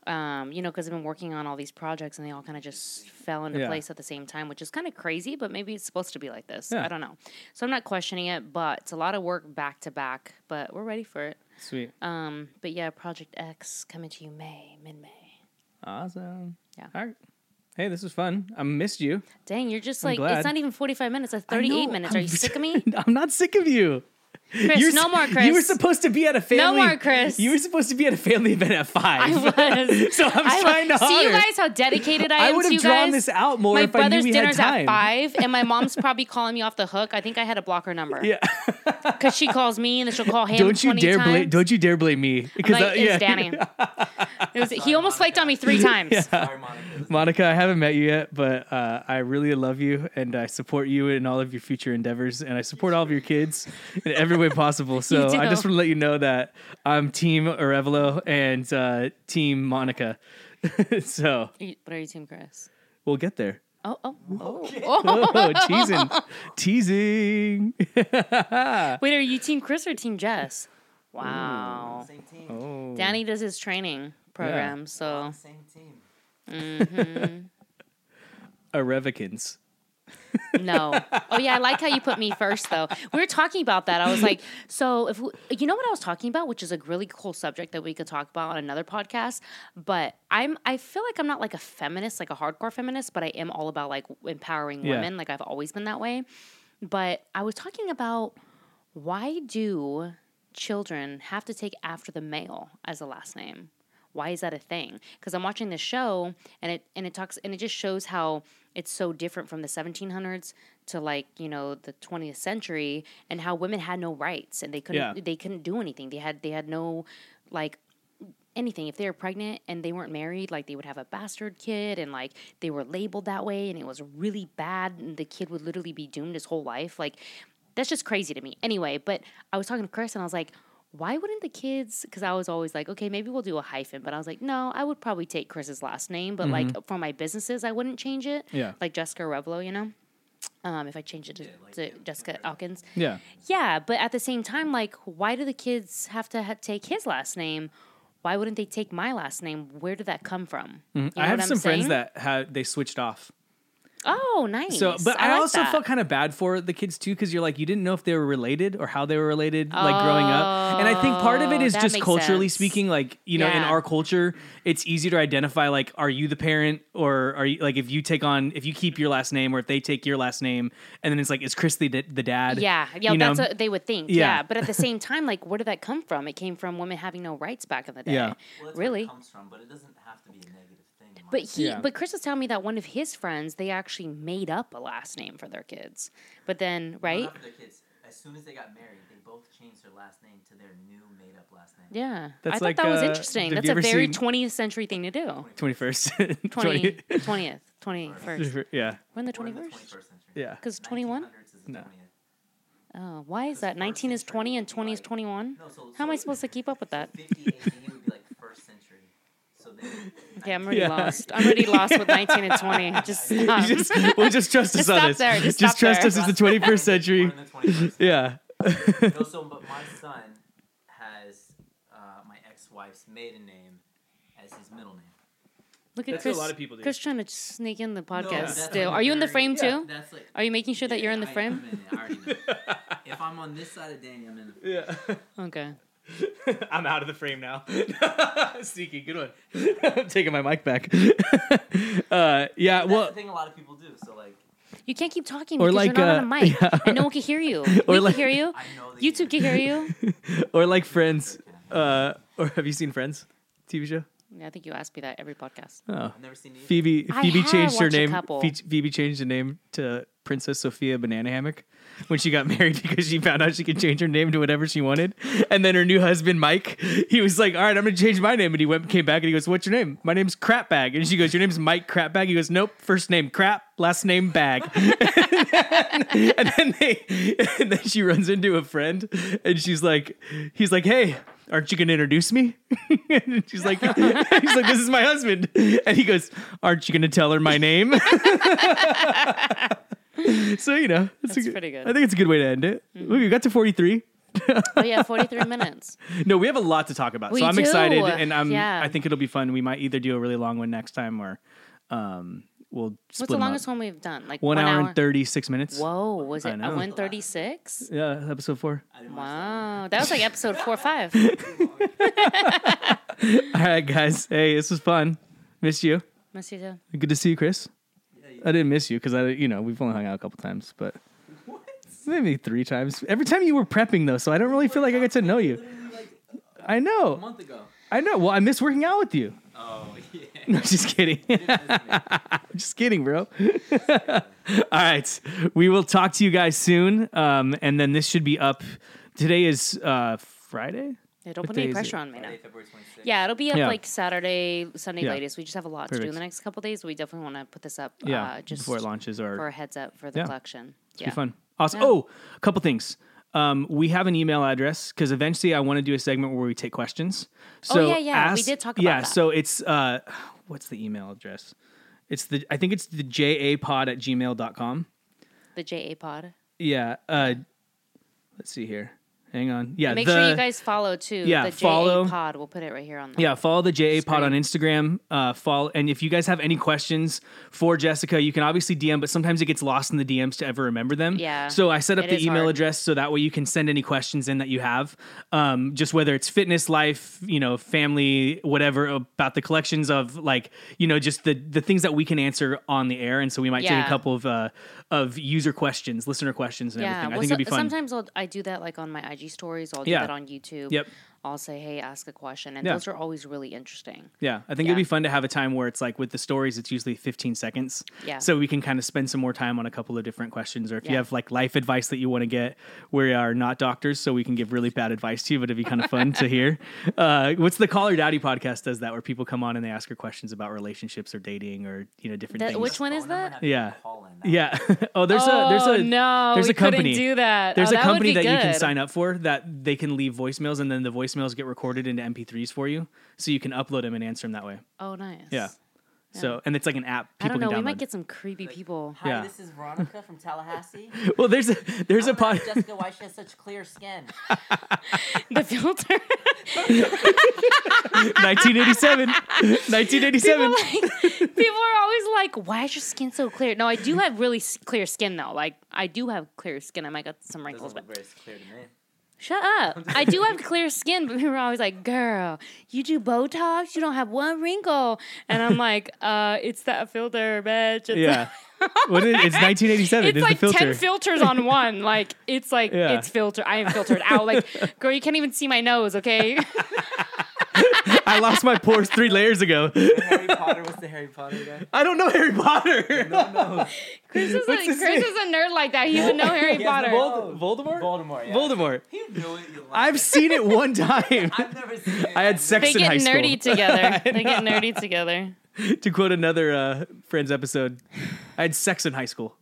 Um, you know, because I've been working on all these projects and they all kind of just fell into Yeah. place at the same time, which is kind of crazy. But maybe it's supposed to be like this. Yeah. I don't know. So I'm not questioning it, but it's a lot of work back to back. But we're ready for it. Sweet. Um, but yeah, Project X coming to you May, mid May. Awesome. Yeah. All right. Hey, this was fun. I missed you. Dang, you're just I'm like glad. it's not even 45 minutes. It's 38 minutes. Are you sick of me? [LAUGHS] I'm not sick of you. Chris, You're no more, Chris. You were supposed to be at a family. No more, Chris. You were supposed to be at a family event at five. I was. [LAUGHS] so I'm I trying to was. See you guys how dedicated I I am I would have drawn guys. this out more my if I knew brother's dinner's at five, and my mom's [LAUGHS] probably calling me off the hook. I think I had to block her number Yeah. [LAUGHS] because she calls me and then she'll call him. don't you 20 dare blame. Don't you dare blame me. Because like, uh, yeah. Danny. It was, he almost flaked on me three times. Sorry, Monica. Monica, I haven't met you yet, but uh, I really love you and I support you in all of your future endeavors and I support all of your kids and every way possible. [LAUGHS] So I just want to let you know that I'm Team Arevalo and uh, Team Monica. [LAUGHS] so You- What are you, Team Chris? we'll get there. Oh, oh, oh. oh. Oh, [LAUGHS] teasing. teasing. Wait, are you Team Chris or Team Jess? Wow. Same team. Oh. Danny does his training program, so Same team. Arevicans. No. Oh yeah, I like how you put me first though. We were talking about that. I was like, so if we, you know what I was talking about, which is a really cool subject that we could talk about on another podcast. But I'm I feel like I'm not like a feminist, like a hardcore feminist, but I am all about like empowering Yeah. women. Like I've always been that way. But I was talking about why do children have to take after the male as a last name? Why is that a thing? Because I'm watching this show and it and it talks and it just shows how it's so different from the 1700s to like you know the 20th century and how women had no rights and they couldn't Yeah. they couldn't do anything. They had they had no like anything if they were pregnant and they weren't married like they would have a bastard kid and like they were labeled that way and it was really bad and the kid would literally be doomed his whole life like that's just crazy to me anyway but i was talking to chris and i was like why wouldn't the kids because i was always like okay maybe we'll do a hyphen but i was like no i would probably take chris's last name but like for my businesses i wouldn't change it Yeah. like jessica arevalo you know um, if i change it to, to jessica alkins Yeah. yeah, but at the same time, like, why do the kids have to ha- take his last name? Why wouldn't they take my last name? Where did that come from? You know I have what I'm some friends that had they switched off. Oh, nice. So, but I, like also that. felt kind of bad for the kids too because you're like you didn't know if they were related or how they were related, like growing up. And I think part of it Oh, is that just culturally sense. speaking, like you know, in our culture, it's easier to identify like are you the parent or are you like if you take on if you keep your last name or if they take your last name, and then it's like is Chris the the dad? Yeah, yeah, you know? that's what they would think. Yeah. Yeah. but at the same time, like, where did that come from? It came from women having no rights back in the day. Yeah. Well, that's really. Where it comes from, but it doesn't have to be a negative thing. in my But he, Yeah. but Chris was telling me that one of his friends, they actually made up a last name for their kids. But then, Well, right? not for their kids. As soon as they got married, they both changed their last name to their new made-up last name. Yeah, That's I thought like, that was uh, interesting. That's a very seen- 20th century thing to do. [LAUGHS] twenty first, 20, 20th, 21st. yeah, We're in the We're in the 21st? 21st century. yeah. Because 21? 1900s is the No. Oh, why is that? 19 is 20 and 20 is 21? No, so, How am I supposed to keep up with so that? 50 AD would be like the first century. So then. [LAUGHS] Okay, I'm already Yeah. lost. I'm already lost with 19 and 20. [LAUGHS] Just stop. You just, well, just trust [LAUGHS] us Just on stop this. there, just just stop trust there. us. It's the twenty first We're century. in the 21st. Yeah. no, so but my son has uh, my ex-wife's maiden name as his middle name. Look at That's what a Chris. lot of people do. Chris trying to sneak in the podcast that's still. Are you in the very- frame yeah. too? That's like. Are you making sure that you're in the I- frame? I'm in. I already know. if I'm on this side of Danny, I'm in. The, frame. Yeah. Okay. [LAUGHS] I'm out of the frame now. [LAUGHS] Sneaky, good one. I'm [LAUGHS] taking my mic back. uh, yeah, that's well, the thing a lot of people do. So like, You can't keep talking Or because like, you're not uh, on a mic yeah. and no one can hear you. Or we like- can hear you. I know YouTube can hear you. or like Friends. Uh, or have you seen Friends? TV show? Yeah, I think you ask me that every podcast. Oh. I've never seen either. Phoebe I Phoebe have changed her watched a name. Phoebe changed the name to Princess Sophia Banana Hammock when she got [LAUGHS] married because she found out she could change her name to whatever she wanted. And then her new husband Mike, he was like, "All right, I'm gonna change my name." And he went came back and he goes, "What's your name?" My name's Crapbag. And she goes, "Your name's Mike Crapbag." He goes, "Nope, first name Crap, last name Bag." [LAUGHS] and then they, and then she runs into a friend and she's like, he's like, "Hey." Aren't you gonna introduce me? [LAUGHS] and she's like, he's like, this is my husband. And he goes, Aren't you gonna tell her my name? [LAUGHS] so you know, it's a That's good- pretty good. Mm-hmm. I think it's a good way to end it. Look, we got to forty three. Oh yeah, 43 minutes. [LAUGHS] No, we have a lot to talk about, We so I'm do. excited, and I'm. Yeah. I think it'll be fun. We might either do a really long one next time, or um, we'll split What's the them longest up. one we've done? Like One, hour, and thirty six minutes. Whoa, was it a know. 136? Yeah, episode four. I didn't watch Wow, that was like episode four or five. [LAUGHS] All right, guys. Hey, this was fun. Missed you. Miss you too. Good to see you, Chris. That. Yeah, you- I didn't miss you because I, you know, we've only hung out a couple times, but maybe three times. Every time you were prepping though, so I don't really feel like I get to know you. Like I know, A month ago. I know. Well, I miss working out with you. Oh [LAUGHS] yeah. [LAUGHS] No, just kidding. [LAUGHS] just kidding, bro. All right, we will talk to you guys soon, um, and then this should be up. Today is uh, Friday. Yeah, don't put any pressure on me now. Friday, Yeah, it'll be up Yeah. like Saturday, Sunday Yeah. latest. We just have a lot to do in the next couple days. We definitely want to put this up. Yeah, uh, just before it launches, or for a heads up for the Yeah. collection. It'll Yeah, be fun. Awesome. Yeah. Oh, a couple things. Um, we have an email address because eventually I want to do a segment where we take questions. So Oh, yeah, yeah, we did talk about Yeah, that. so it's uh, [SIGHS] what's the email address? It's the I think it's the japod at gmail.com. the JA Pod. Yeah. Uh, let's see here. Hang on. Yeah. Make the, sure you guys follow too. yeah, the follow- JA Pod. We'll put it right here on. The, Yeah, follow the JA Pod on Instagram. Uh, follow, and if you guys have any questions for Jessica, you can obviously DM, but sometimes it gets lost in the DMs to ever remember them. Yeah, So I set up the email hard. address so that way you can send any questions in that you have, um, just whether it's fitness, life, you know, family, whatever about the collections of like, you know, just the the things that we can answer on the air. And so we might take a couple of uh, of user questions, listener questions, and Yeah, everything. I think so- it'd be fun. sometimes I'll, I do that like on my IG stories. I'll do Yeah. that on YouTube. Yep. I'll say, "Hey, ask a question," and Yeah. those are always really interesting. Yeah, I think Yeah. it'd be fun to have a time where it's like with the stories, it's usually 15 seconds. Yeah. So we can kind of spend some more time on a couple of different questions. Or if you have like life advice that you want to get, we are not doctors, so we can give really bad advice to you, but it'd be kind of fun to hear. [LAUGHS] Uh, what's the Call Her Daddy podcast does that where people come on and they ask her questions about relationships or dating or, you know, different That- things. which one is that? Yeah. people call in. That Yeah. [LAUGHS] oh, there's a there's oh, a no, there's we a company. couldn't do that. There's oh, a that company be that you can sign up for that they can leave voicemails and then the voicemails get recorded into MP3s for you, so you can upload them and answer them that way. Oh, nice. Yeah. So, and it's like an app. I People don't know. can We might get some creepy people. Hi, Yeah. this is Veronica from Tallahassee. [LAUGHS] well, there's a there's a I wanna pod. Jessica why she has such clear skin. [LAUGHS] The filter. 1987. 1987. people, like, people are always like, "Why is your skin so clear?" No, I do have really clear skin though. Like I do have clear skin. I might got some wrinkles, Doesn't but very clear to me. Shut up. [LAUGHS] I do have clear skin, but people are always like, "Girl, you do Botox, you don't have one wrinkle," and I'm [LAUGHS] like, "Uh, it's that filter, bitch." It's yeah. [LAUGHS] What is, it's 1987. It's It's like filter. ten filters on one. Like it's like Yeah. it's filtered. I am filtered out. Like, girl, you can't even see my nose. Okay. I lost my pores three layers ago. Harry Potter was the Harry Potter guy. I don't know Harry Potter. Chris is a, Chris name? is a nerd like that. He would know [LAUGHS] Harry He has Potter. Vold- Voldemort? Voldemort. Yeah. Voldemort. You knew it. You I've seen it one [LAUGHS] time. I've never seen it. I had sex they in high school. They get nerdy together. [LAUGHS] I They get nerdy together. to quote another uh, Friends episode, I had sex in high school.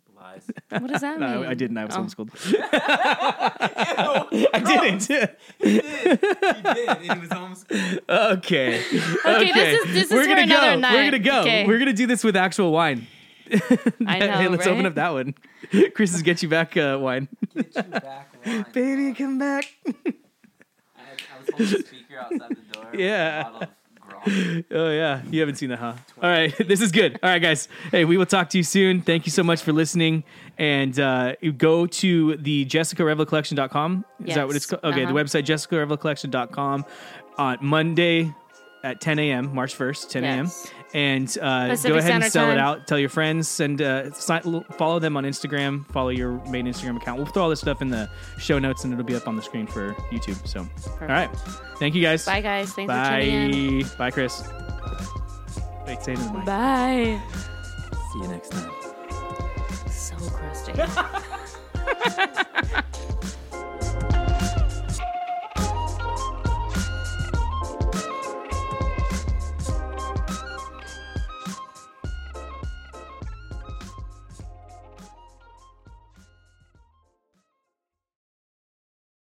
Lies. What does that mean? [LAUGHS] No, I didn't. I was Oh. homeschooled. [LAUGHS] [LAUGHS] I didn't. He did. He did. He was homeschooled. okay. Okay, this is- this is We're for gonna another go. night. We're gonna go. Okay. We're gonna do this with actual wine. I know, hey, let's open up that one. Chris's get you back uh, wine. Get you back wine. Baby, come back. I, had, I was holding the speaker outside the door. with a Yeah. Bottle of grog. Oh yeah, you haven't seen that, huh? All right, [LAUGHS] this is good. All right, guys. Hey, we will talk to you soon. Thank you so much for listening, and uh, you go to the JessicaArevaloCollection.com. Is that what it's called? Okay, Uh-huh. the website JessicaArevaloCollection.com on Monday at 10 a.m. March 1st, 10 a.m. Yes. And uh, go ahead and Standard sell it out. Tell your friends. and uh, follow them on Instagram. Follow your main Instagram account. We'll throw all this stuff in the show notes, and it'll be up on the screen for YouTube. So, all right, thank you guys. Bye, guys. Thanks for tuning in. Bye. Bye, Chris. Wait, say it in the mic. Bye. See you next time. So crusty. [LAUGHS]